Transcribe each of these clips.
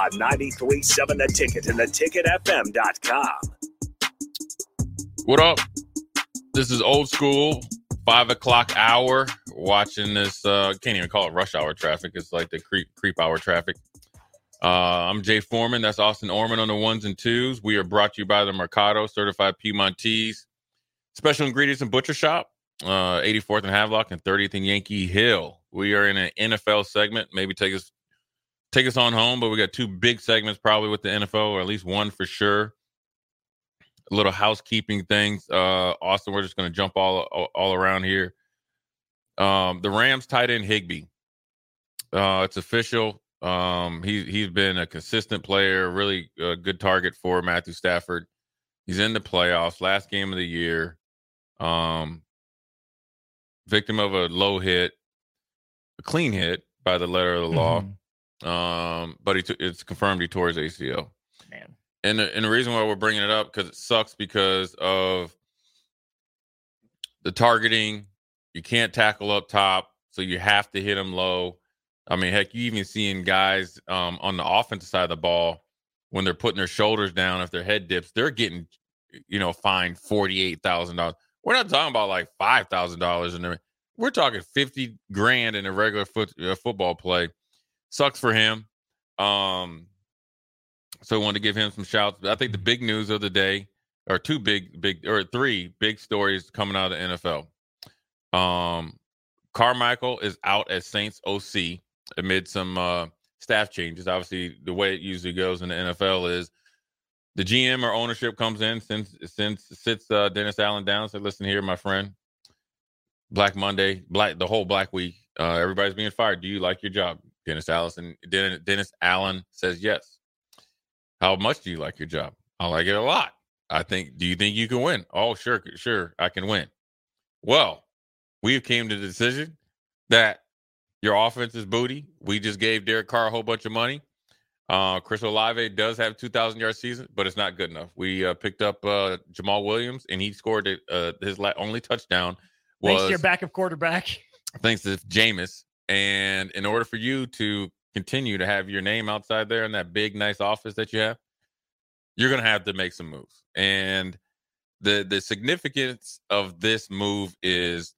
On 93.7 The Ticket and theticketfm.com. What up? This is old school, five o'clock hour. Watching this, uh, can't even call it rush hour traffic. It's like the creep creep hour traffic. Uh, I'm Jay Foreman. That's Austin Orman on the ones and twos. We are brought to you by the Mercado Certified Piedmontese Special Ingredients and Butcher Shop, uh, 84th and Havelock and 30th and Yankee Hill. We are in an NFL segment. Maybe take us take us on home, but we got two big segments probably with the NFL, or at least one for sure A little housekeeping things. Uh, Austin, we're just going to jump all, all, around here. Um, the Rams tight end Higbee. Uh, it's official. Um, he he's been a consistent player, really a good target for Matthew Stafford. He's in the playoffs, last game of the year. Um, victim of a low hit, a clean hit by the letter of the law. Mm-hmm. Um, but he t- it's confirmed he tore his ACL. Man and the, and the reason why we're bringing it up because it sucks because of the targeting. You can't tackle up top, so you have to hit them low. I mean, heck, you even seeing guys um, on the offensive side of the ball when they're putting their shoulders down, if their head dips, they're getting, you know, fined forty eight thousand dollars. We're not talking about like five thousand dollars in there. We're talking fifty grand in a regular foot, uh, football play. Sucks for him. Um, so I wanted to give him some shouts. I think the big news of the day, or two big, big, or three big stories coming out of the NFL. Um, Carmichael is out as Saints OC amid some uh, staff changes. Obviously, the way it usually goes in the NFL is the GM or ownership comes in, since since sits uh, Dennis Allen down. Said, "Listen here, my friend. Black Monday, black the whole Black Week. Uh, everybody's being fired. Do you like your job?" Dennis Allison. Dennis Allen says yes. How much do you like your job? I like it a lot. I think, do you think you can win? Oh, sure, sure, I can win. Well, we have came to the decision that your offense is booty. We just gave Derek Carr a whole bunch of money. Uh, Chris Olave does have 2,000 yard season, but it's not good enough. We uh, picked up uh, Jamaal Williams, and he scored uh, his la- only touchdown. Was, thanks to your backup quarterback. Thanks to Jameis. And in order for you to continue to have your name outside there in that big, nice office that you have, you're going to have to make some moves. And the the significance of this move is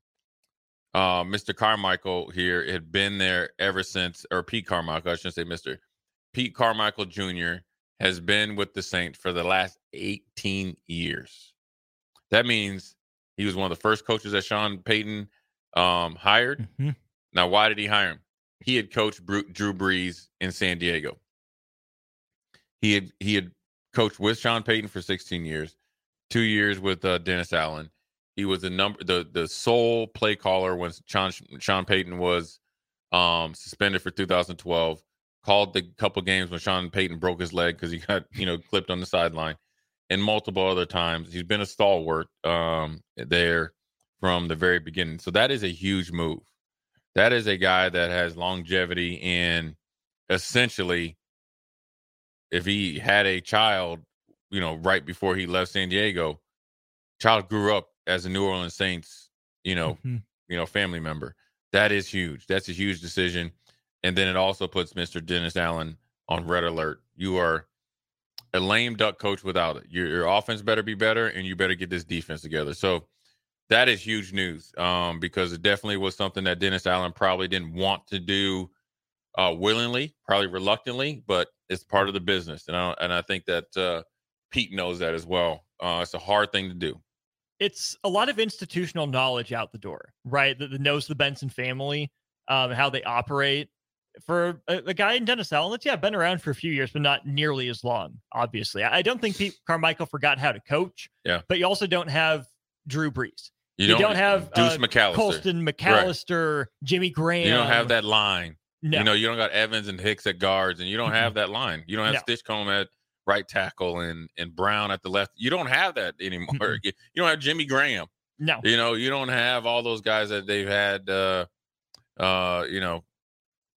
uh, Mr. Carmichael here had been there ever since, or Pete Carmichael, I shouldn't say Mr. Pete Carmichael Jr. has been with the Saints for the last 18 years. That means he was one of the first coaches that Sean Payton um, hired. Mm-hmm. Now, why did he hire him? he had coached Drew Brees in San Diego. He had he had coached with Sean Payton for 16 years, two years with uh, Dennis Allen. He was the number the the sole play caller when Sean Sean Payton was um, suspended for 2012. Called the couple games when Sean Payton broke his leg because he got you know clipped on the sideline, and multiple other times. He's been a stalwart um, there from the very beginning. So that is a huge move that is a guy that has longevity in essentially if he had a child, you know, right before he left San Diego, child grew up as a New Orleans Saints, you know, mm-hmm. you know, family member. That is huge. That's a huge decision. And then it also puts Mr. Dennis Allen on red alert. You are a lame duck coach without it. Your, your offense better be better, and you better get this defense together. So that is huge news um, because it definitely was something that Dennis Allen probably didn't want to do uh, willingly, probably reluctantly, but it's part of the business, and I and I think that uh, Pete knows that as well. Uh, it's a hard thing to do. It's a lot of institutional knowledge out the door, right? That knows the Benson family, um, how they operate. For a, a guy in Dennis Allen, that's yeah, been around for a few years, but not nearly as long. Obviously, I, I don't think Pete Carmichael forgot how to coach. Yeah, but you also don't have Drew Brees. You, you don't, don't, have Deuce uh, McAllister, Colston McAllister, right. Jimmy Graham. You don't have that line. No. You know, you don't got Evans and Nicks at guards, and you don't have that line. You don't have No. Stinchcomb at right tackle and and Brown at the left. You don't have that anymore. You you don't have Jimmy Graham. no. You know, you don't have all those guys that they've had. Uh, uh, you know,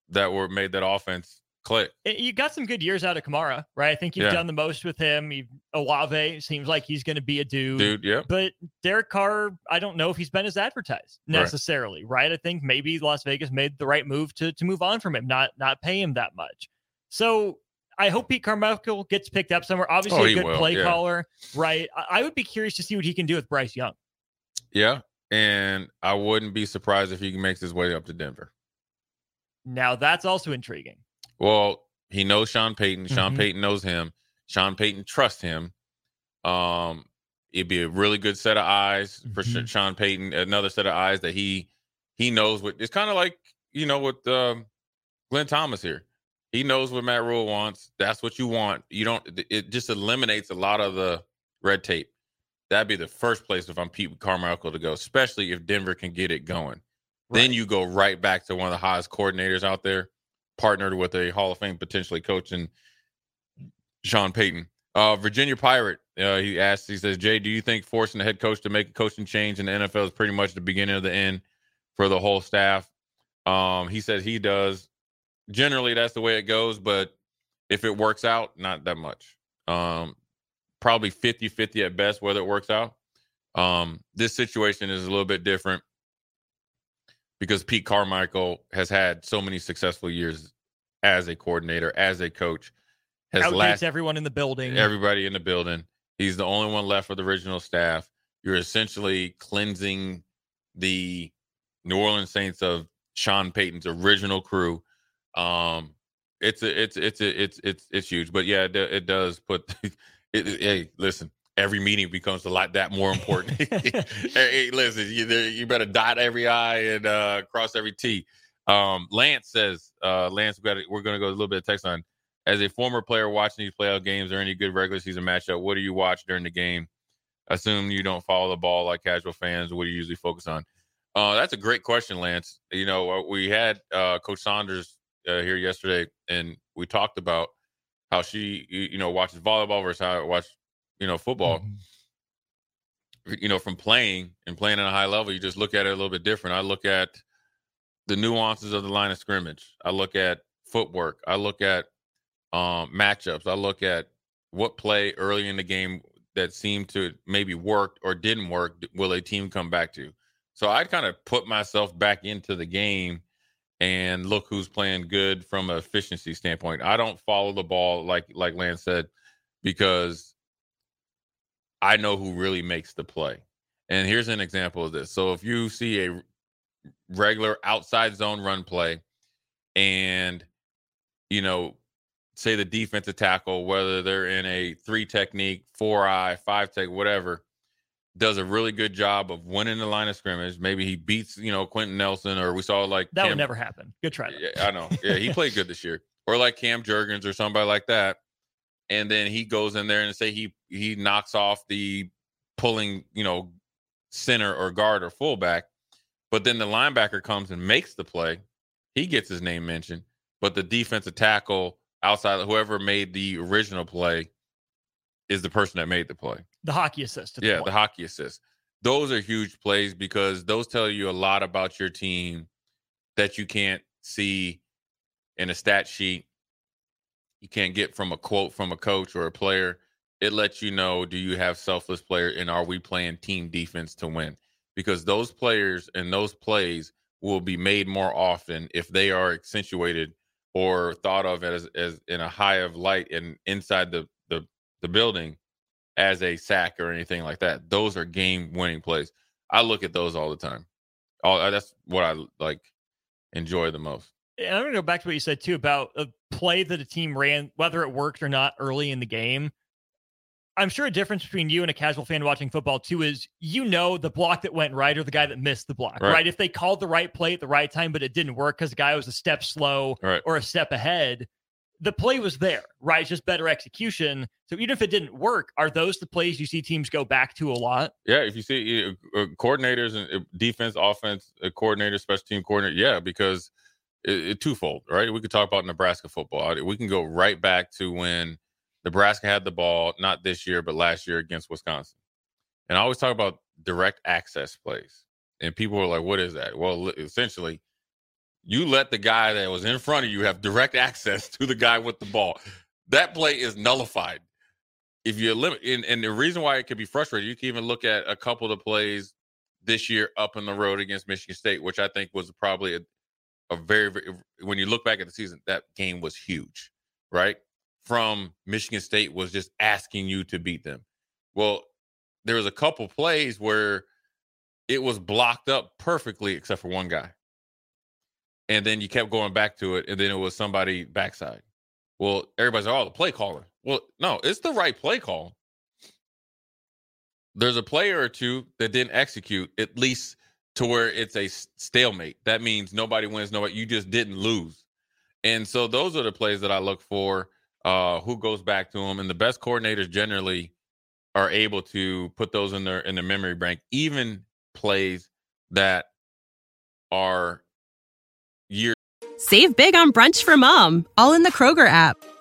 that were made that offense click. It- you got some good years out of Kamara, right? I think you've Yeah. done the most with him. You, Olave seems like he's going to be a dude. Dude, yep. But Derek Carr, I don't know if he's been as advertised necessarily, right? I think maybe Las Vegas made the right move to to move on from him, not not pay him that much. So I hope Pete Carmichael gets picked up somewhere. Obviously, Oh, a good will, play yeah. caller, right? I, I would be curious to see what he can do with Bryce Young. Yeah. And I wouldn't be surprised if he makes his way up to Denver. Now that's also intriguing. Well, he knows Sean Payton. Sean Mhm. Payton knows him. Sean Payton trusts him. Um, it'd be a really good set of eyes for Mhm. Sean Payton. Another set of eyes that he he knows what. It's kind of like you know with um, Glenn Thomas here. He knows what Matt Rhule wants. That's what you want. You don't. it- It just eliminates a lot of the red tape. That'd be the first place if I'm Pete Carmichael to go, especially if Denver can get it going. Then you go right back to one of the highest coordinators out there, partnered with a Hall of Fame potentially coaching Sean Payton. Uh, Virginia Pirate, uh, he asked, he says, Jay, do you think forcing the head coach to make a coaching change in the NFL is pretty much the beginning of the end for the whole staff? Um, he says he does. Generally, that's the way it goes, but if it works out, not that much. Um, probably 50 50 at best, whether it works out. Um, this situation is a little bit different because Pete Carmichael has had so many successful years as a coordinator, as a coach, has Outdates last everyone in the building. everybody in the building. He's the only one left of the original staff. You're essentially cleansing the New Orleans Saints of Sean Payton's original crew. Um, it's a, it's it's a, it's it's it's huge, but yeah, it, it does put. It, it- hey, listen, every meeting becomes a lot that more important. hey, listen, you you better dot every I and uh, cross every T. Um, Lance says, uh, Lance, we we're going to go a little bit of text on. As a former player watching these playoff games or any good regular season matchup, what do you watch during the game? Assume you don't follow the ball like casual fans. What do you usually focus on? Uh, that's a great question, Lance. You know, uh, we had uh, Coach Saunders uh, here yesterday, and we talked about how she, you, you know, watches volleyball versus how I watch, you know, football. Mhm. You know, from playing and playing at a high level, you just look at it a little bit different. I look at the nuances of the line of scrimmage. I look at footwork. I look at um, matchups. I look at what play early in the game that seemed to maybe worked or didn't work. Will a team come back to? So I kind of put myself back into the game and look who's playing good from an efficiency standpoint. I don't follow the ball like like Lance said because I know who really makes the play. And here's an example of this. So if you see a regular outside zone run play and you know say the defensive tackle whether they're in a three technique four eye five tech whatever does a really good job of winning the line of scrimmage maybe he beats you know Quenton Nelson or we saw like That would never happen. Good try. though. yeah, I know. Yeah, he played good this year. Or like Cam Jurgens or somebody like that. And then he goes in there and say he he knocks off the pulling, you know, center or guard or fullback. But then the linebacker comes and makes the play. He gets his name mentioned. But the defensive tackle outside whoever made the original play is the person that made the play. The hockey assist. to the Yeah, the hockey assist. Those are huge plays because those tell you a lot about your team that you can't see in a stat sheet. You can't get from a quote from a coach or a player. It lets you know do you have selfless players and are we playing team defense to win? Because those players and those plays will be made more often if they are accentuated or thought of as as in a high of light and inside the the the building as a sack or anything like that. Those are game winning plays. I look at those all the time. All that's what I like enjoy the most. And I'm to go back to what you said too about a play that a team ran, whether it worked or not early in the game. I'm sure a difference between you and a casual fan watching football too is you know the block that went right or the guy that missed the block, right? right? If they called the right play at the right time, but it didn't work because the guy was a step slow right. or a step ahead, the play was there, right? It's just better execution. So even if it didn't work, are those the plays you see teams go back to a lot? Yeah, if you see uh, uh coordinators and uh, defense, offense uh, coordinator, special team coordinator, yeah, because it, it, twofold, right? We could talk about Nebraska football. We can go right back to when Nebraska had the ball, not this year, but last year against Wisconsin. And I always talk about direct access plays. And people are like, what is that? Well, essentially, you let the guy that was in front of you have direct access to the guy with the ball. That play is nullified. If you limit, and, and the reason why it could be frustrating, you can even look at a couple of the plays this year up in the road against Michigan State, which I think was probably a, a very, very, when you look back at the season, that game was huge, right? from Michigan State was just asking you to beat them. Well, there was a couple plays where it was blocked up perfectly except for one guy. And then you kept going back to it, and then it was somebody backside. Well, everybody's like, oh, the play caller. Well, no, it's the right play call. There's a player or two that didn't execute, at least to where it's a stalemate. That means nobody wins, nobody, you just didn't lose. And so those are the plays that I look for uh, who goes back to them, and the best coordinators generally are able to put those in their in their memory bank, even plays that are years. Save big on brunch for mom, all in the Kroger app.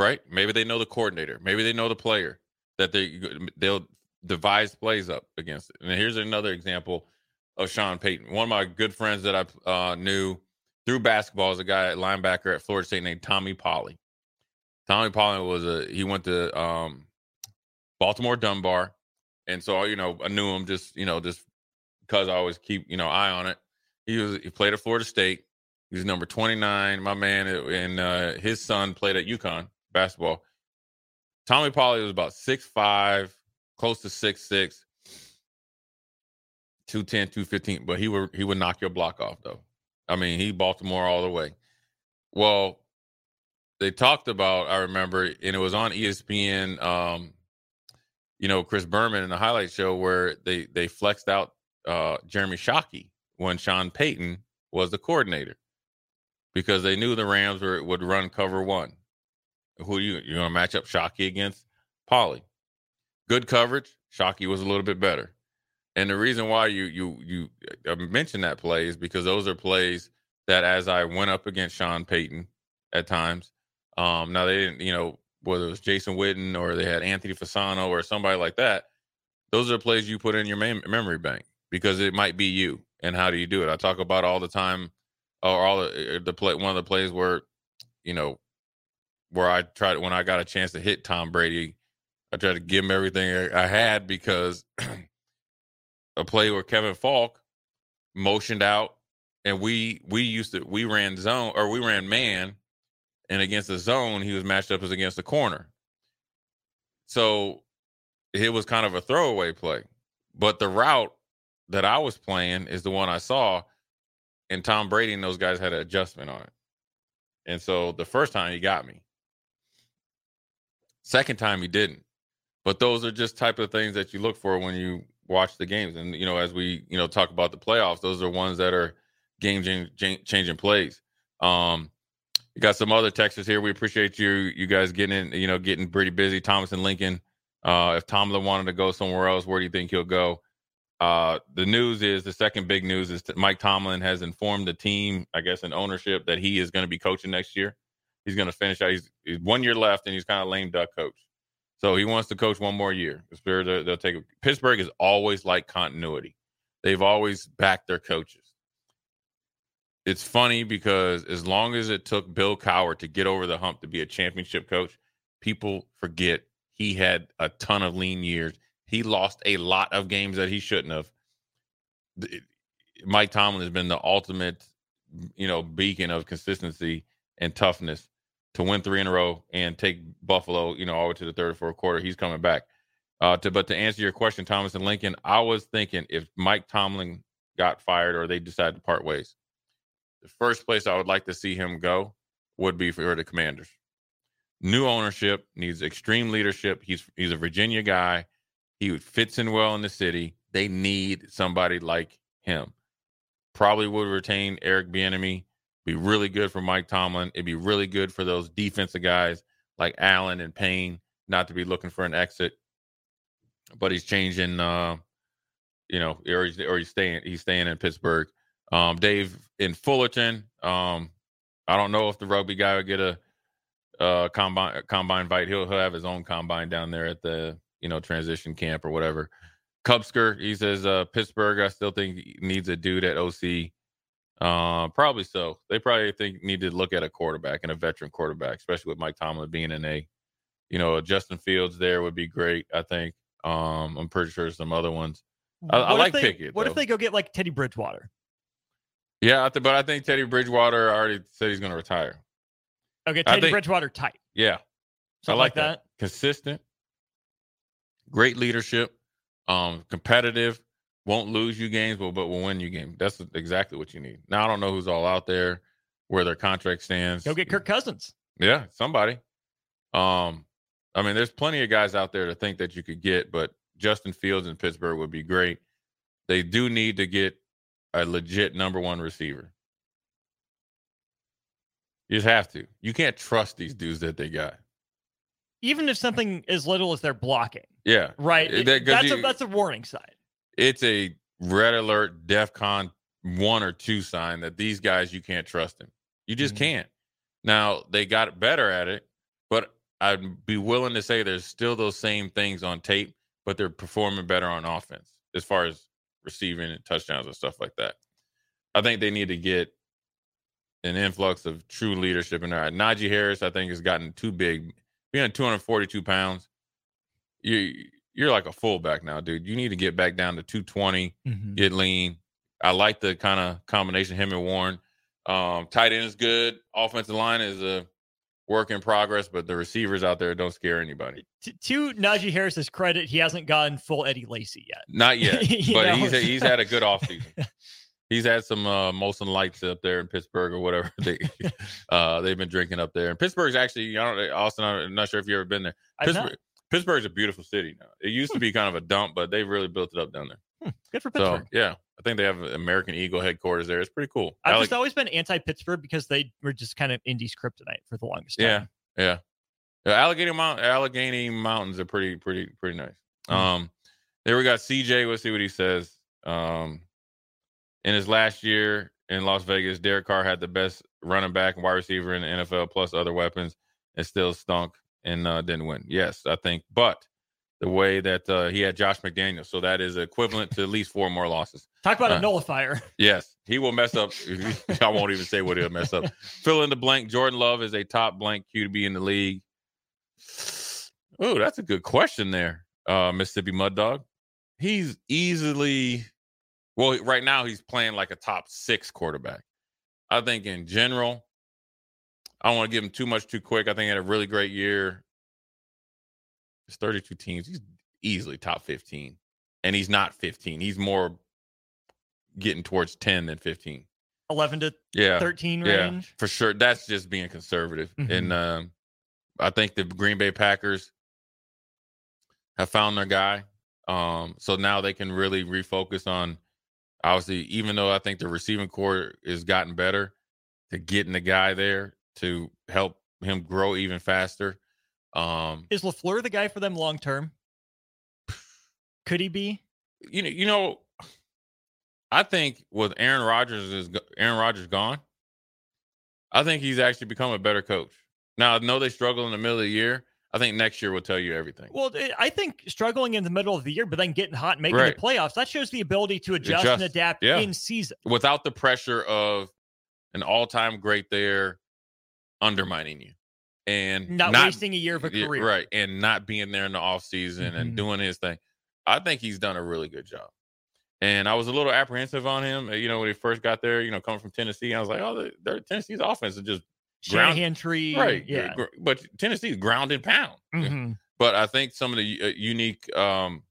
right? Maybe they know the coordinator. Maybe they know the player that they they'll devise plays up against it. And here's another example of Sean Payton. One of my good friends that I uh, knew through basketball is a guy at linebacker at Florida State named Tommy Polley. Tommy Polley was a he went to um, Baltimore Dunbar, and so you know I knew him just you know just because I always keep you know eye on it. He was he played at Florida State. He was number twenty nine. My man and uh, his son played at UConn basketball. Tommy Polley was about six five, close to six six 210, 215, but he would he would knock your block off though. I mean, he Baltimore all the way. Well, they talked about, I remember, and it was on ESPN, um, you know, Chris Berman in the highlight show where they they flexed out uh, Jeremy Shockey when Sean Payton was the coordinator because they knew the Rams were, would run cover one. Who you you're gonna match up Shockey against Polley. Good coverage. Shockey was a little bit better. And the reason why you you you uh, mentioned that play is because those are plays that as I went up against Sean Payton at times. Um, now they didn't, you know, whether it was Jason Witten or they had Anthony Fasano or somebody like that. Those are plays you put in your mem- memory bank because it might be you. And how do you do it? I talk about all the time, or all the, uh, the play. One of the plays where, you know, where I tried when I got a chance to hit Tom Brady, I tried to give him everything I had because a play where Kevin Faulk motioned out, and we we used to we ran zone or we ran man, and against the zone he was matched up as against the corner. So it was kind of a throwaway play, but the route that I was playing is the one I saw, and Tom Brady and those guys had an adjustment on it, and so the first time he got me. Second time he didn't. But those are just type of things that you look for when you watch the games. And you know, as we you know talk about the playoffs, those are ones that are game changing plays. Um, you got some other texters here. We appreciate you you guys getting in, you know getting pretty busy. Thomas and Lincoln. Uh, if Tomlin wanted to go somewhere else, where do you think he'll go? Uh, the news is the second big news is that Mike Tomlin has informed the team, I guess, in ownership that he is going to be coaching next year. He's going to finish out. He's, he's one year left, and he's kind of lame duck coach. So he wants to coach one more year. They'll, they'll take Pittsburgh is always like continuity. They've always backed their coaches. it's funny because as long as it took Bill Cowher to get over the hump to be a championship coach, people forget he had a ton of lean years. He lost a lot of games that he shouldn't have. Mike Tomlin has been the ultimate, you know, beacon of consistency and toughness to win three in a row and take Buffalo, you know, all the way to the third or fourth quarter. He's coming back. Uh, to but to answer your question, Thomas and Lincoln, I was thinking if Mike Tomlin got fired or they decided to part ways, the first place I would like to see him go would be for the Commanders. New ownership needs extreme leadership. He's he's a Virginia guy. He fits in well in the city. They need somebody like him. Probably would retain Eric Bieniemy. Be really good for Mike Tomlin. It'd be really good for those defensive guys like Allen and Payne not to be looking for an exit. But he's changing. Uh, you know, or he's, or he's staying. He's staying in Pittsburgh. Um, Dave in Fullerton. Um, I don't know if the rugby guy would get a, a combine combine invite. He'll he'll have his own combine down there at the you know transition camp or whatever. Cubsker, he says uh, Pittsburgh. I still think needs a dude at OC. Uh, probably so. They probably think need to look at a quarterback and a veteran quarterback, especially with Mike Tomlin being in a, you know, Justin Fields there would be great. I think. Um, I'm pretty sure some other ones. I, I like they, Pickett. What though. if they go get like Teddy Bridgewater? Yeah, but I think Teddy Bridgewater already said he's going to retire. Okay, Teddy think- Bridgewater tight. Yeah, Something I like that. Consistent, great leadership, um, competitive, won't lose you games, but but will win you games. That's exactly what you need. Now I don't know who's all out there, where their contract stands. Go get Kirk Cousins. Yeah, somebody. Um, I mean, there's plenty of guys out there to think that you could get, but Justin Fields in Pittsburgh would be great. They do need to get a legit number one receiver. You just have to. You can't trust these dudes that they got. Even if something as little as they're blocking, Yeah, right? That- that's a that's a warning sign. It's a red alert, DEFCON one or two sign that these guys you can't trust them. You just Mhm. can't. Now they got better at it, but I'd be willing to say there's still those same things on tape, but they're performing better on offense as far as receiving and touchdowns and stuff like that. I think they need to get an influx of true leadership in there. Najee Harris, I think, has gotten too big. Being 242 pounds, you you're like a fullback now, dude. You need to get back down to 220 get lean. I like the kind of combination him and Warren. Um, tight end is good. Offensive line is a work in progress, but the receivers out there don't scare anybody. T- to Najee Harris's credit, he hasn't gotten full Eddie Lacy yet. Not yet, but know? he's he's had a good offseason. He's had some uh, Molson Lights up there in Pittsburgh or whatever they uh, they've been drinking up there. And Pittsburgh's actually, I don't, Austin. I'm not sure if you've ever been there. Pittsburgh. Pittsburgh's a beautiful city now. It used to be kind of a dump, but they've really built it up down there. Hmm, good for Pittsburgh. So yeah, I think they have American Eagle headquarters there. It's pretty cool. I've just always been anti-Pittsburgh because they were just kind of Indy's kryptonite for the longest time. Yeah, yeah. The Allegheny Mount Allegheny Mountains are pretty, pretty, pretty nice. Mhm. Um, there we got CJ. Let's see what he says. Um, in his last year in Las Vegas, Derek Carr had the best running back and wide receiver in the NFL, plus other weapons, and still stunk and uh, didn't win. Yes, I think, but the way that uh, he had Josh McDaniels, so that is equivalent to at least four more losses. Talk about Uh, a nullifier. Yes, he will mess up. I won't even say what he'll mess up. Fill in the blank. Jordan Love is a top blank QB in the league. Oh, that's a good question there, uh, Mississippi Mud Dog. He's easily, well, right now he's playing like a top six quarterback. I think in general, I don't want to give him too much too quick. I think he had a really great year. It's 32 teams. He's easily top 15. And he's not 15. He's more getting towards 10 than 15. 11 to Yeah. 13 Yeah, range. for sure. That's just being conservative. Mhm. And um, I think the Green Bay Packers have found their guy. Um, so now they can really refocus on obviously, even though I think the receiving corps has gotten better, to getting the guy there to help him grow even faster. Um, Is LaFleur the guy for them long term? Could he be? you know, you know, I think with Aaron Rodgers is Aaron Rodgers gone, I think he's actually become a better coach. Now I know they struggle in the middle of the year. I think next year will tell you everything. Well, I think struggling in the middle of the year, but then getting hot and making Right. the playoffs, that shows the ability to adjust, and adapt yeah. in season. Without the pressure of an all-time great there undermining you and not, not wasting a year of a career. right and not being there in the off season and doing his thing i think he's done a really good job and i was a little apprehensive on him uh, you know when he first got there you know coming from tennessee i was like oh the, tennessee's offense is just ground- tree. right Yeah. but tennessee's ground and pound Mhm. but i think some of the uh, unique um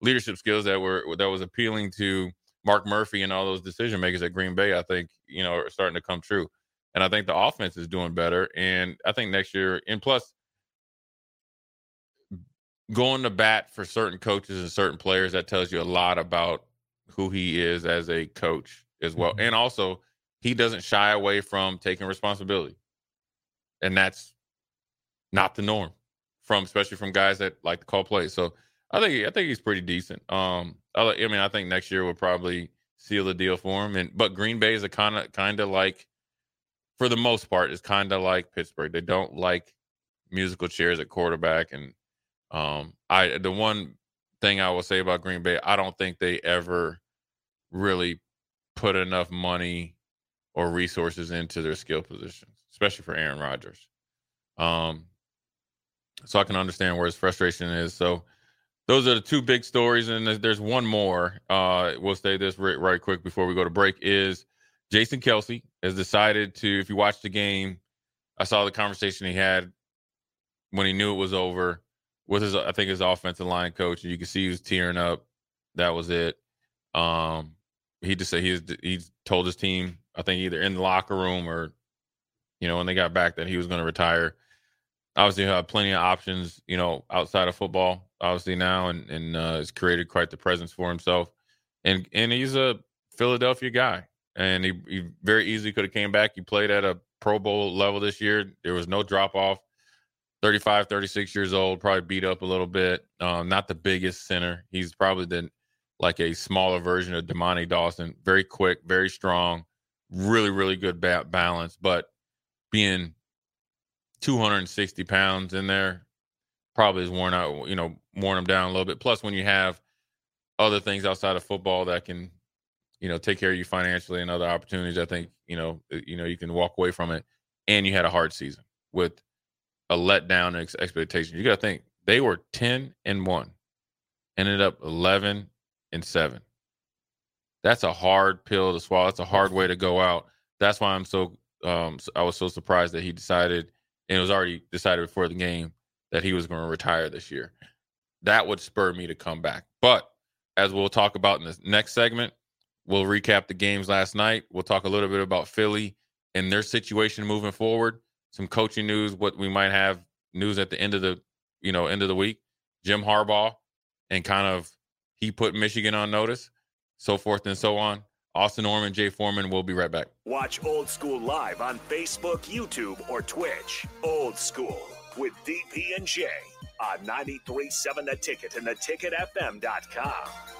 leadership skills that were that was appealing to mark murphy and all those decision makers at green bay i think you know are starting to come true and I think the offense is doing better. And I think next year, and plus, going to bat for certain coaches and certain players, that tells you a lot about who he is as a coach as well. Mhm. And also, he doesn't shy away from taking responsibility. And that's not the norm from especially from guys that like to call plays. So I think I think he's pretty decent. Um I, I mean I think next year will probably seal the deal for him. And but Green Bay is a kind of kind of like for the most part, is kind of like Pittsburgh. They don't like musical chairs at quarterback. And um, I the one thing I will say about Green Bay, I don't think they ever really put enough money or resources into their skill positions, especially for Aaron Rodgers. Um, so I can understand where his frustration is. So those are the two big stories, and there's, one more. Uh, we'll say this right, right quick before we go to break. Is Jason Kelce has decided to, if you watch the game, I saw the conversation he had when he knew it was over with his, I think his offensive line coach, and you can see he was tearing up. That was it. Um, he just said he's he's told his team, I think either in the locker room or, you know, when they got back that he was going to retire. Obviously, he had plenty of options, you know, outside of football, obviously now, and and uh, has created quite the presence for himself. And and he's a Philadelphia guy and he, he very easily could have came back. He played at a Pro Bowl level this year. There was no drop off. 35, 36 years old, probably beat up a little bit. Um, not the biggest center. He's probably the like a smaller version of Dermontti Dawson. Very quick, very strong, really, really good ba- balance. But being 260 pounds in there probably is worn out, you know, worn him down a little bit. Plus, when you have other things outside of football that can you know, take care of you financially and other opportunities. I think, you know, uh, you know, you can walk away from it. And you had a hard season with a letdown ex- expectation. You got to think they were 10 and 1, ended up 11 and 7. That's a hard pill to swallow. That's a hard way to go out. That's why I'm so, um, I was so surprised that he decided, and it was already decided before the game that he was going to retire this year. That would spur me to come back. But as we'll talk about in the next segment, We'll recap the games last night. We'll talk a little bit about Philly and their situation moving forward. Some coaching news, what we might have news at the end of the, you know, end of the week. Jim Harbaugh and kind of he put Michigan on notice, so forth and so on. Austin Norman, Jay Foreman. We'll be right back. Watch Old School live on Facebook, YouTube, or Twitch. Old School with DP and J on 93.7 The Ticket and theticketfm.com.